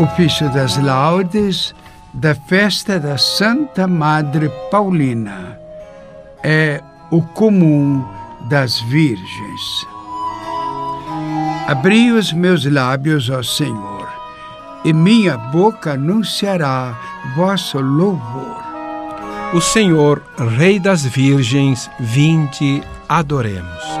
ofício das laudes da festa da Santa Madre Paulina. É o comum das virgens. Abri os meus lábios ao Senhor, e minha boca anunciará vosso louvor. O Senhor, Rei das Virgens, vinde, adoremos.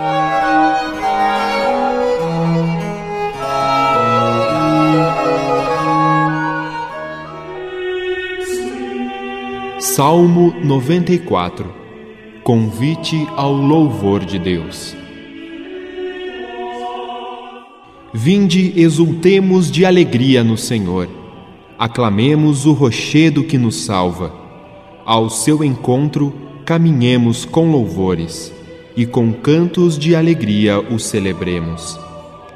Salmo 94 Convite ao louvor de Deus. Vinde, exultemos de alegria no Senhor. Aclamemos o rochedo que nos salva. Ao seu encontro, caminhemos com louvores e com cantos de alegria o celebremos.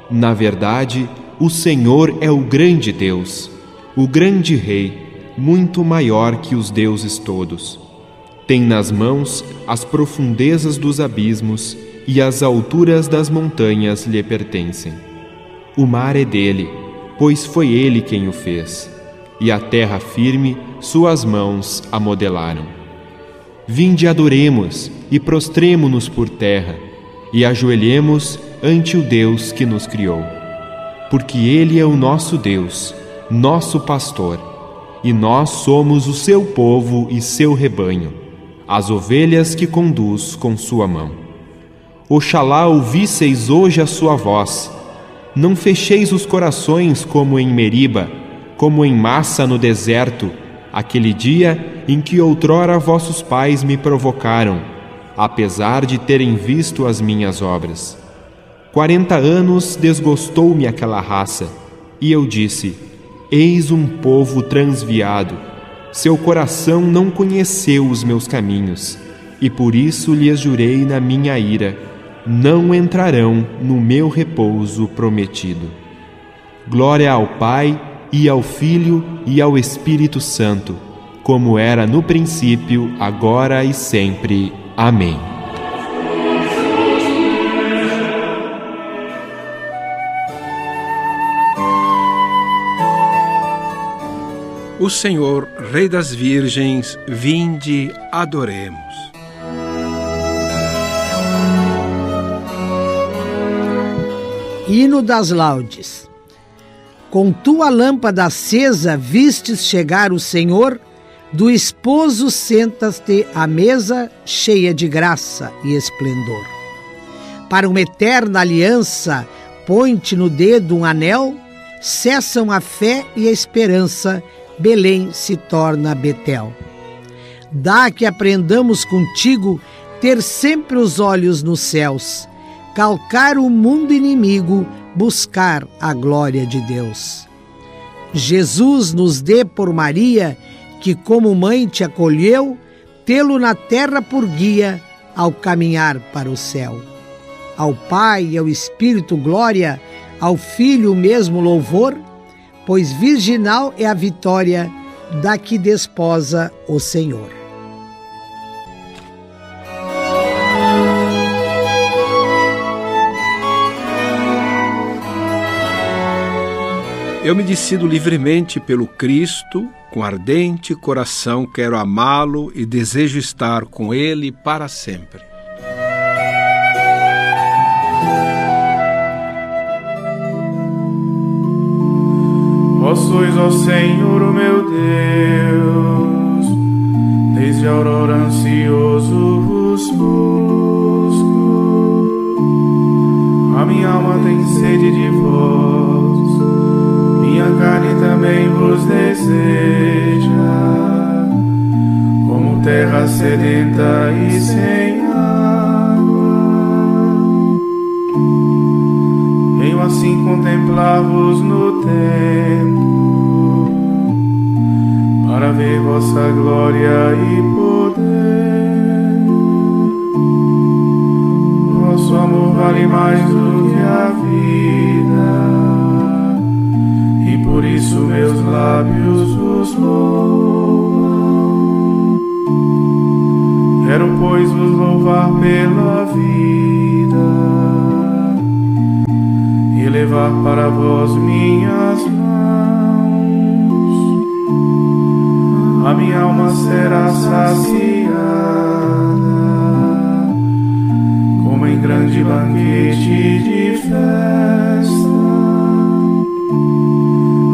Na verdade, o Senhor é o grande Deus, o grande Rei muito maior que os deuses todos. Tem nas mãos as profundezas dos abismos e as alturas das montanhas lhe pertencem. O mar é dele, pois foi ele quem o fez, e a terra firme suas mãos a modelaram. Vinde adoremos e prostremo-nos por terra, e ajoelhemos ante o Deus que nos criou. Porque Ele é o nosso Deus, nosso pastor e nós somos o seu povo e seu rebanho, as ovelhas que conduz com sua mão. Oxalá ouvisseis hoje a sua voz. Não fecheis os corações como em Meriba, como em massa no deserto, aquele dia em que outrora vossos pais me provocaram, apesar de terem visto as minhas obras. Quarenta anos desgostou-me aquela raça, e eu disse: Eis um povo transviado. Seu coração não conheceu os meus caminhos, e por isso lhes jurei na minha ira: não entrarão no meu repouso prometido. Glória ao Pai, e ao Filho, e ao Espírito Santo, como era no princípio, agora e sempre. Amém. O Senhor, Rei das Virgens, vinde, adoremos. Hino das Laudes. Com tua lâmpada acesa vistes chegar o Senhor, do esposo sentas-te à mesa cheia de graça e esplendor. Para uma eterna aliança, põe-te no dedo um anel, cessam a fé e a esperança Belém se torna Betel. Dá que aprendamos contigo ter sempre os olhos nos céus, calcar o mundo inimigo, buscar a glória de Deus. Jesus nos dê por Maria, que como mãe te acolheu, tê-lo na terra por guia ao caminhar para o céu. Ao Pai e ao Espírito glória, ao Filho o mesmo louvor, pois virginal é a vitória da que desposa o Senhor. Eu me decido livremente pelo Cristo, com ardente coração quero amá-lo e desejo estar com ele para sempre. Vós sois, ó Senhor, o meu Deus, desde a aurora ansioso vos busco. A minha alma tem sede de vós, minha carne também vos deseja, como terra sedenta e sem água. Venho assim contemplar-vos no tempo para ver vossa glória e poder. Vosso amor vale mais do que a vida, e por isso meus lábios vos louvam. Quero, pois, vos louvar pela vida e levar para vós minhas mãos minha alma será saciada, como em grande banquete de festa.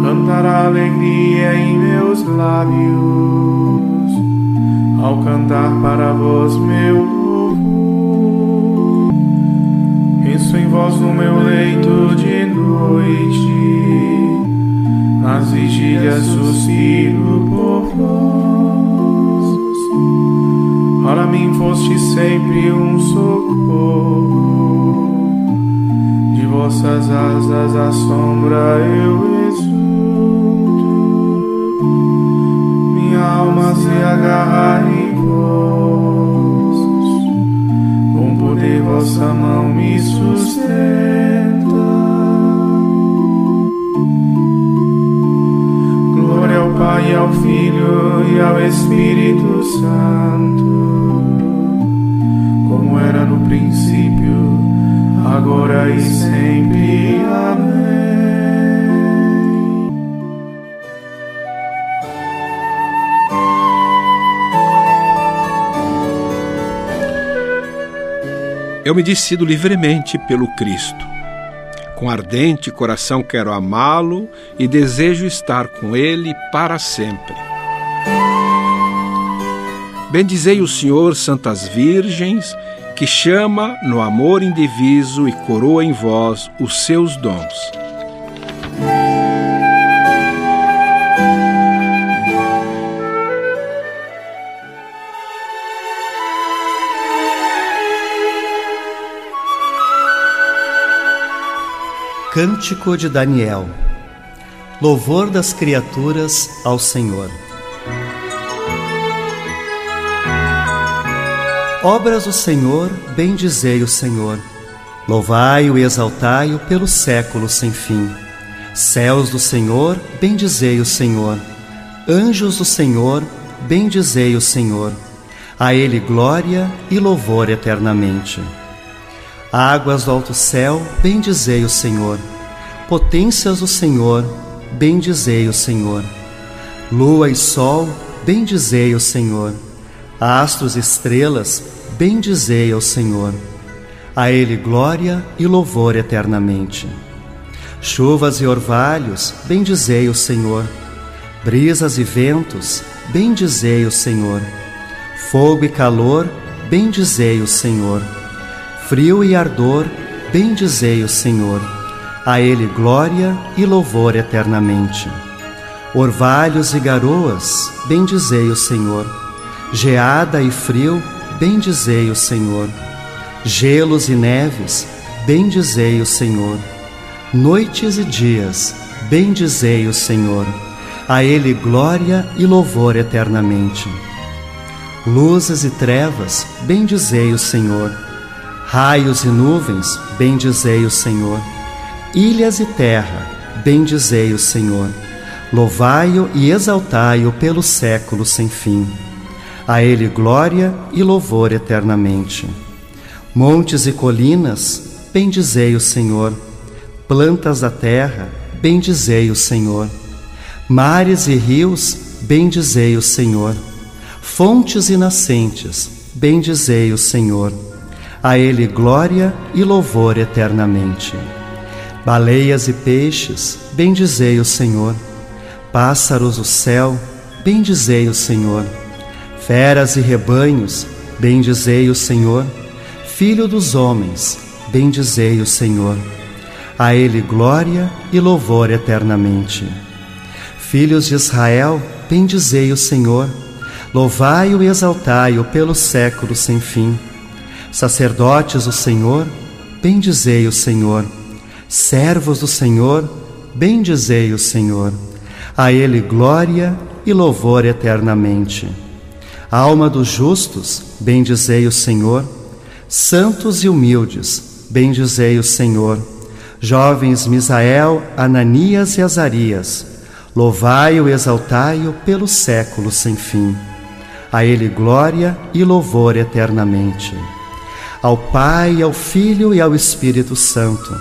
Cantará alegria em meus lábios, ao cantar para vós meu louvor. Penso em vós no meu leito de noite nas vigílias suspiro por vós. Para mim foste sempre um socorro, de vossas asas a sombra eu exulto. Minha alma se agarra em vós, com poder vossa mão me sustenta. Pai, ao Filho e ao Espírito Santo, como era no princípio, agora e sempre. Amém. Eu me decido livremente pelo Cristo com ardente coração quero amá-lo e desejo estar com ele para sempre. Bendizei o Senhor, santas virgens, que chama no amor indiviso e coroa em vós os seus dons. Cântico de Daniel Louvor das criaturas ao Senhor. Obras do Senhor, bendizei o Senhor. Louvai-o e exaltai-o pelo século sem fim. Céus do Senhor, bendizei o Senhor. Anjos do Senhor, bendizei o Senhor. A Ele glória e louvor eternamente. Águas do alto céu, bendizei o Senhor. Potências do Senhor, bendizei o Senhor. Lua e sol, bendizei o Senhor. Astros e estrelas, bendizei ao Senhor. A Ele glória e louvor eternamente. Chuvas e orvalhos, bendizei o Senhor. Brisas e ventos, bendizei o Senhor. Fogo e calor, bendizei o Senhor frio e ardor, bendizei o Senhor. A Ele glória e louvor eternamente. Orvalhos e garoas, bendizei o Senhor. Geada e frio, bendizei o Senhor. Gelos e neves, bendizei o Senhor. Noites e dias, bendizei o Senhor. A Ele glória e louvor eternamente. Luzes e trevas, bendizei o Senhor Raios e nuvens, bendizei o Senhor. Ilhas e terra, bendizei o Senhor. Louvai-o e exaltai-o pelo século sem fim. A ele glória e louvor eternamente. Montes e colinas, bendizei o Senhor. Plantas da terra, bendizei o Senhor. Mares e rios, bendizei o Senhor. Fontes e nascentes, bendizei o Senhor a Ele glória e louvor eternamente. Baleias e peixes, bendizei o Senhor. Pássaros do céu, bendizei o Senhor. Feras e rebanhos, bendizei o Senhor. Filho dos homens, bendizei o Senhor. A Ele glória e louvor eternamente. Filhos de Israel, bendizei o Senhor. Louvai-o e exaltai-o pelo século sem fim. Sacerdotes do Senhor, bendizei o Senhor. Servos do Senhor, bendizei o Senhor. A Ele glória e louvor eternamente. Alma dos justos, bendizei o Senhor. Santos e humildes, bendizei o Senhor. Jovens Misael, Ananias e Azarias, louvai-o e exaltai-o pelo século sem fim. A Ele glória e louvor eternamente ao Pai, ao Filho e ao Espírito Santo.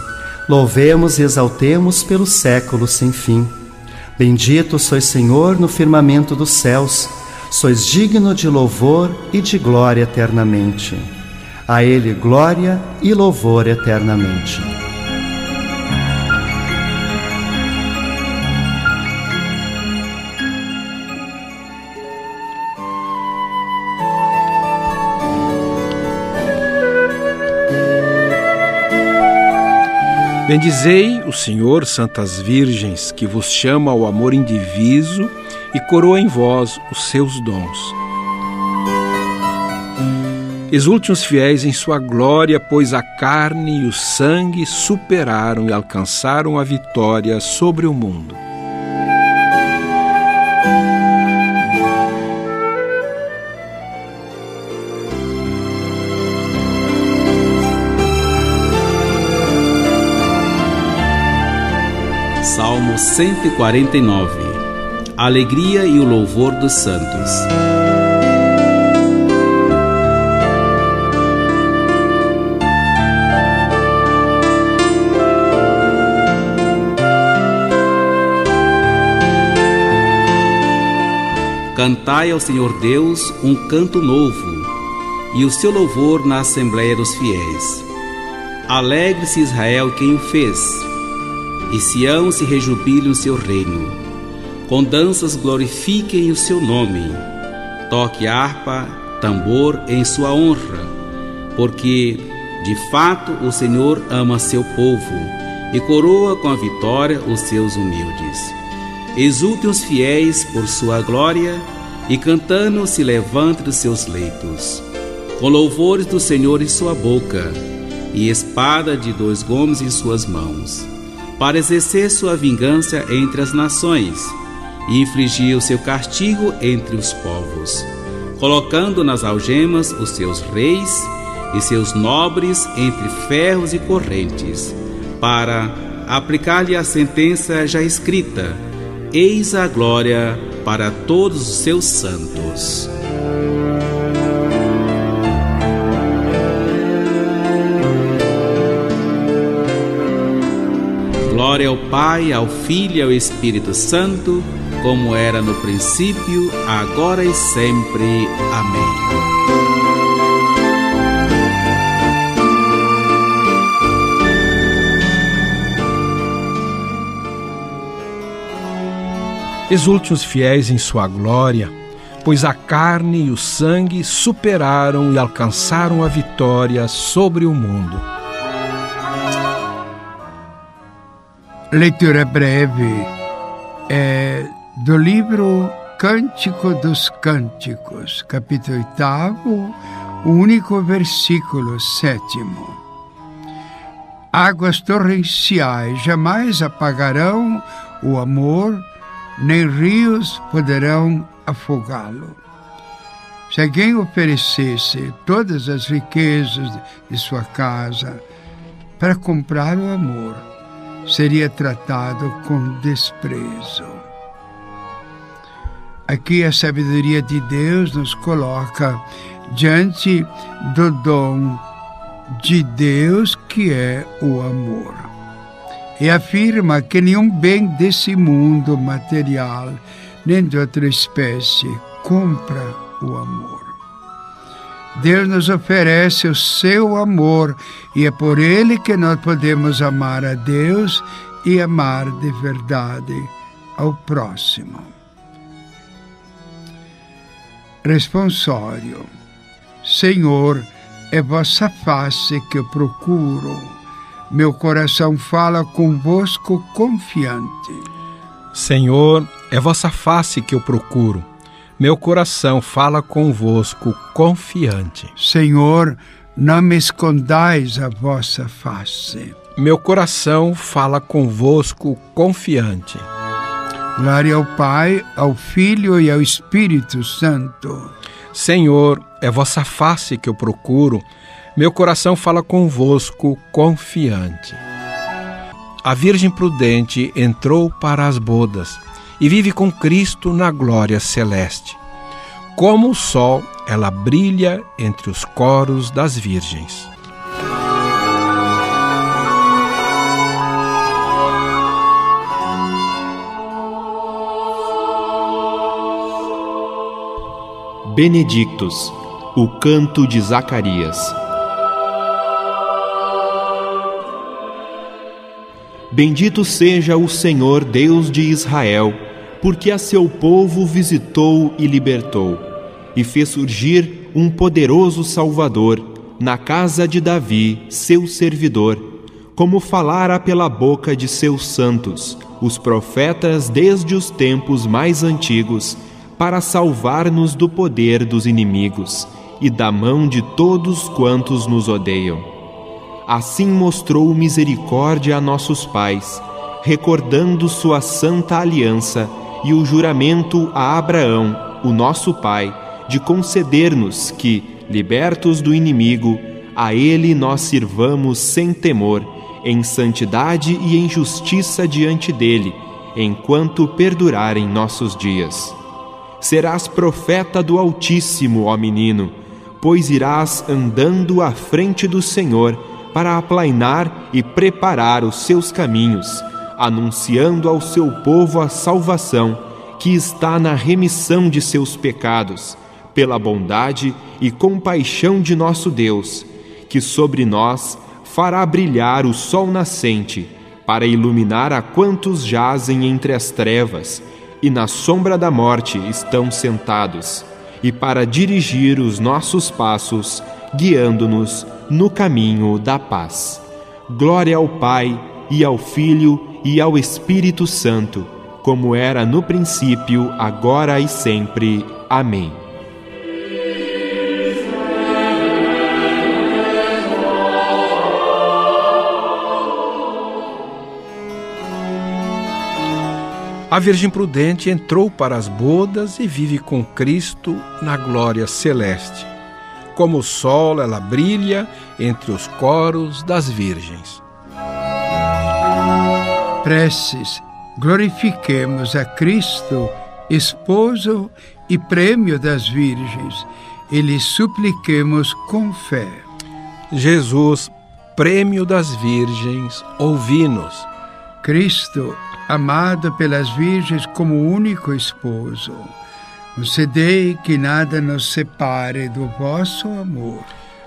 Louvemos e exaltemos pelo século sem fim. Bendito sois, Senhor, no firmamento dos céus, Sois digno de louvor e de glória eternamente. A Ele glória e louvor eternamente. Bendizei o Senhor, santas virgens, que vos chama ao amor indiviso e coroa em vós os seus dons. Exulte os fiéis em sua glória, pois a carne e o sangue superaram e alcançaram a vitória sobre o mundo. 149 A alegria e o louvor dos santos. Cantai ao Senhor Deus um canto novo, e o seu louvor na Assembleia dos Fiéis. Alegre-se Israel quem o fez e Sião se rejubile o seu reino. Com danças glorifiquem o seu nome. Toque harpa, tambor em sua honra, porque de fato o Senhor ama seu povo e coroa com a vitória os seus humildes. Exultem os fiéis por sua glória e cantando se levante dos seus leitos. Com louvores do Senhor em sua boca e espada de dois gumes em suas mãos para exercer sua vingança entre as nações e infligir o seu castigo entre os povos, colocando nas algemas os seus reis e seus nobres entre ferros e correntes, para aplicar-lhe a sentença já escrita: Eis a glória para todos os seus santos. Glória ao Pai, ao Filho e ao Espírito Santo, como era no princípio, agora e sempre. Amém. Exulte os fiéis em sua glória, pois a carne e o sangue superaram e alcançaram a vitória sobre o mundo. Leitura breve é, do livro Cântico dos Cânticos, capítulo 8, o único versículo sétimo. Águas torrenciais jamais apagarão o amor, nem rios poderão afogá-lo. Se alguém oferecesse todas as riquezas de sua casa para comprar o amor, seria tratado com desprezo. Aqui a sabedoria de Deus nos coloca diante do dom de Deus que é o amor. E afirma que nenhum bem desse mundo material, nem de outra espécie, compra o amor. Deus nos oferece o seu amor e é por ele que nós podemos amar a Deus e amar de verdade ao próximo. Responsório: Senhor, é vossa face que eu procuro. Meu coração fala convosco confiante. Senhor, é vossa face que eu procuro meu coração fala convosco confiante. Senhor, não me escondais a vossa face. Meu coração fala convosco confiante. Glória ao Pai, ao Filho e ao Espírito Santo. Senhor, é vossa face que eu procuro. Meu coração fala convosco confiante. A Virgem prudente entrou para as bodas e vive com Cristo na glória celeste. Como o sol, ela brilha entre os coros das virgens. Benedictus, o canto de Zacarias. Bendito seja o Senhor Deus de Israel, porque a seu povo visitou e libertou, e fez surgir um poderoso Salvador na casa de Davi, seu servidor, como falara pela boca de seus santos, os profetas desde os tempos mais antigos, para salvar-nos do poder dos inimigos e da mão de todos quantos nos odeiam. Assim mostrou misericórdia a nossos pais, recordando sua santa aliança e o juramento a Abraão, o nosso pai, de conceder-nos que, libertos do inimigo, a ele nós sirvamos sem temor, em santidade e em justiça diante dele, enquanto perdurarem nossos dias. Serás profeta do Altíssimo, ó menino, pois irás andando à frente do Senhor para aplainar e preparar os seus caminhos, anunciando ao seu povo a salvação que está na remissão de seus pecados, pela bondade e compaixão de nosso Deus, que sobre nós fará brilhar o sol nascente, para iluminar a quantos jazem entre as trevas e na sombra da morte estão sentados, e para dirigir os nossos passos, guiando-nos no caminho da paz. Glória ao Pai, e ao Filho, e ao Espírito Santo, como era no princípio, agora e sempre. Amém. A Virgem Prudente entrou para as bodas e vive com Cristo na glória celeste. Como o sol, ela brilha entre os coros das virgens. Preces, glorifiquemos a Cristo, esposo e prêmio das virgens, e lhe supliquemos com fé. Jesus, prêmio das virgens, ouvi-nos. Cristo, amado pelas virgens como único esposo, Concedei que nada nos separe do vosso amor.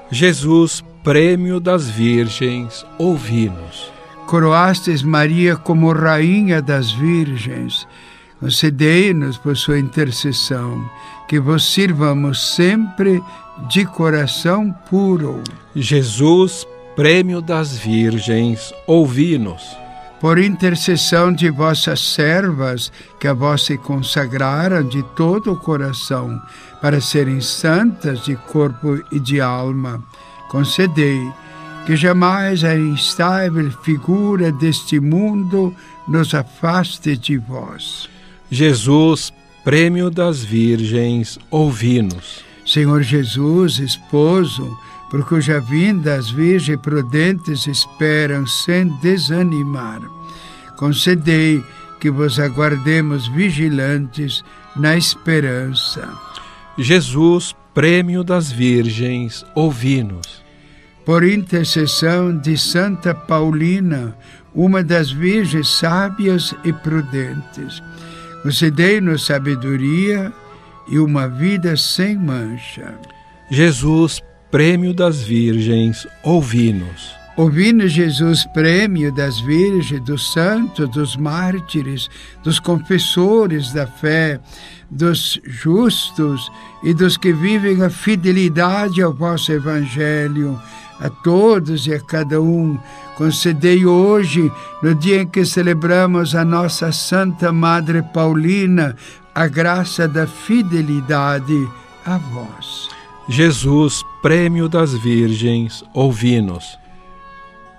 Jesus, prêmio das virgens, ouvi-nos. Coroastes Maria como rainha das virgens. Concedei-nos por sua intercessão que vos sirvamos sempre de coração puro. Jesus, prêmio das virgens, ouvi-nos por intercessão de vossas servas, que a vós se consagraram de todo o coração, para serem santas de corpo e de alma, concedei que jamais a instável figura deste mundo nos afaste de vós. Jesus, prêmio das virgens, ouvi-nos. Senhor Jesus, esposo, por cuja vinda as virgens prudentes esperam sem desanimar. Concedei que vos aguardemos vigilantes na esperança. Jesus, prêmio das virgens, ouvi-nos. Por intercessão de Santa Paulina, uma das virgens sábias e prudentes, concedei-nos sabedoria e uma vida sem mancha. Jesus, prêmio das virgens, ouvi-nos. Ouvindo Jesus, prêmio das virgens, dos santos, dos mártires, dos confessores da fé, dos justos e dos que vivem a fidelidade ao vosso Evangelho, a todos e a cada um, concedei hoje, no dia em que celebramos a nossa Santa Madre Paulina, a graça da fidelidade a vós. Jesus, prêmio das virgens, ouvi-nos.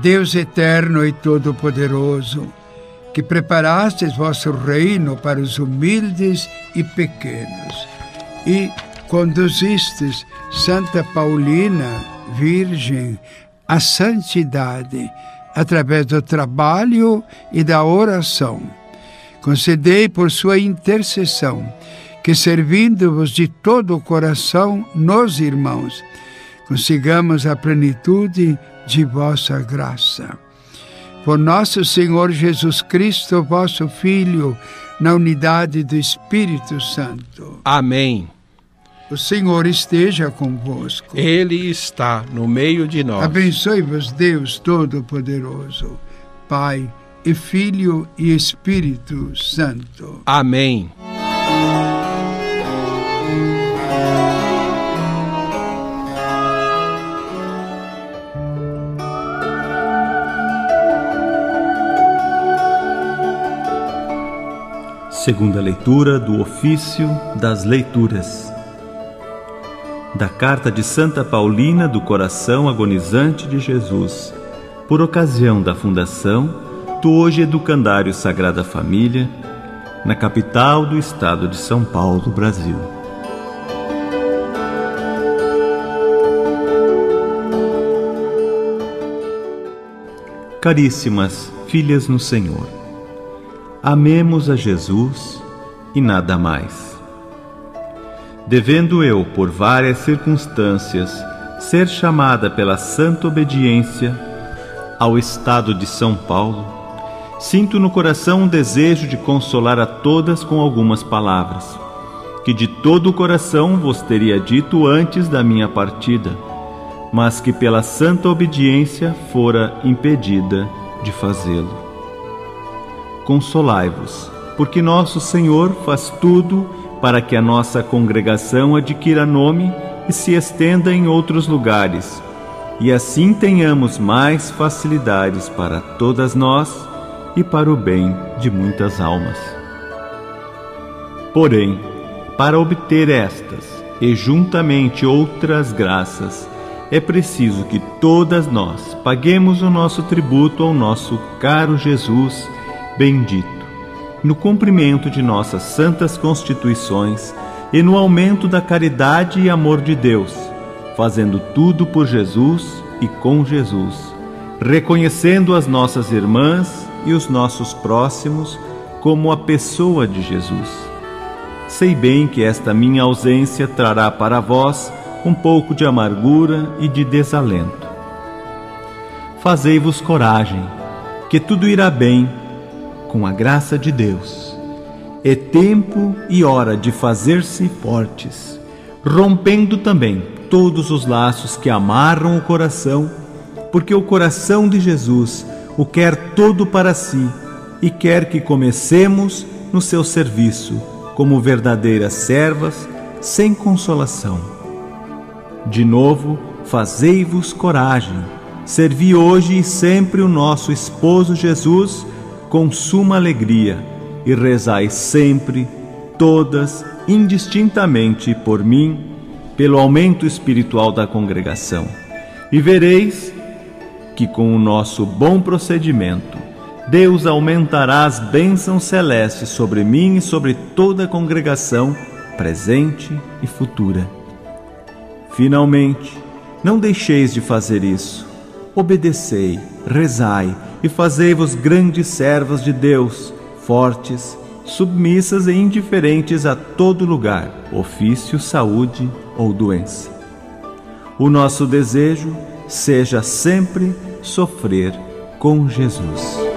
Deus eterno e todo-poderoso, que preparastes vosso reino para os humildes e pequenos, e conduzistes Santa Paulina, Virgem, à santidade através do trabalho e da oração. Concedei por sua intercessão que, servindo-vos de todo o coração, nos irmãos, consigamos a plenitude de vossa graça. Por nosso Senhor Jesus Cristo, vosso Filho, na unidade do Espírito Santo. Amém. O Senhor esteja convosco. Ele está no meio de nós. Abençoe-vos, Deus Todo-Poderoso, Pai e Filho e Espírito Santo. Amém. Segunda leitura do ofício das leituras. Da carta de Santa Paulina do Coração Agonizante de Jesus, por ocasião da fundação do hoje educandário Sagrada Família, na capital do estado de São Paulo, Brasil. Caríssimas filhas no Senhor, Amemos a Jesus e nada mais. Devendo eu, por várias circunstâncias, ser chamada pela santa obediência ao Estado de São Paulo, sinto no coração um desejo de consolar a todas com algumas palavras, que de todo o coração vos teria dito antes da minha partida, mas que pela santa obediência fora impedida de fazê-lo consolai-vos, porque nosso Senhor faz tudo para que a nossa congregação adquira nome e se estenda em outros lugares, e assim tenhamos mais facilidades para todas nós e para o bem de muitas almas. Porém, para obter estas e juntamente outras graças, é preciso que todas nós paguemos o nosso tributo ao nosso caro Jesus bendito, no cumprimento de nossas santas constituições e no aumento da caridade e amor de Deus, fazendo tudo por Jesus e com Jesus, reconhecendo as nossas irmãs e os nossos próximos como a pessoa de Jesus. Sei bem que esta minha ausência trará para vós um pouco de amargura e de desalento. Fazei-vos coragem, que tudo irá bem com a graça de Deus. É tempo e hora de fazer-se fortes, rompendo também todos os laços que amarram o coração, porque o coração de Jesus o quer todo para si e quer que comecemos no seu serviço como verdadeiras servas, sem consolação. De novo, fazei-vos coragem, servi hoje e sempre o nosso esposo Jesus com suma alegria e rezai sempre, todas, indistintamente por mim, pelo aumento espiritual da congregação. E vereis que com o nosso bom procedimento, Deus aumentará as bênçãos celestes sobre mim e sobre toda a congregação, presente e futura. Finalmente, não deixeis de fazer isso. Obedecei, rezai e fazei-vos grandes servos de Deus, fortes, submissas e indiferentes a todo lugar, ofício, saúde ou doença. O nosso desejo seja sempre sofrer com Jesus.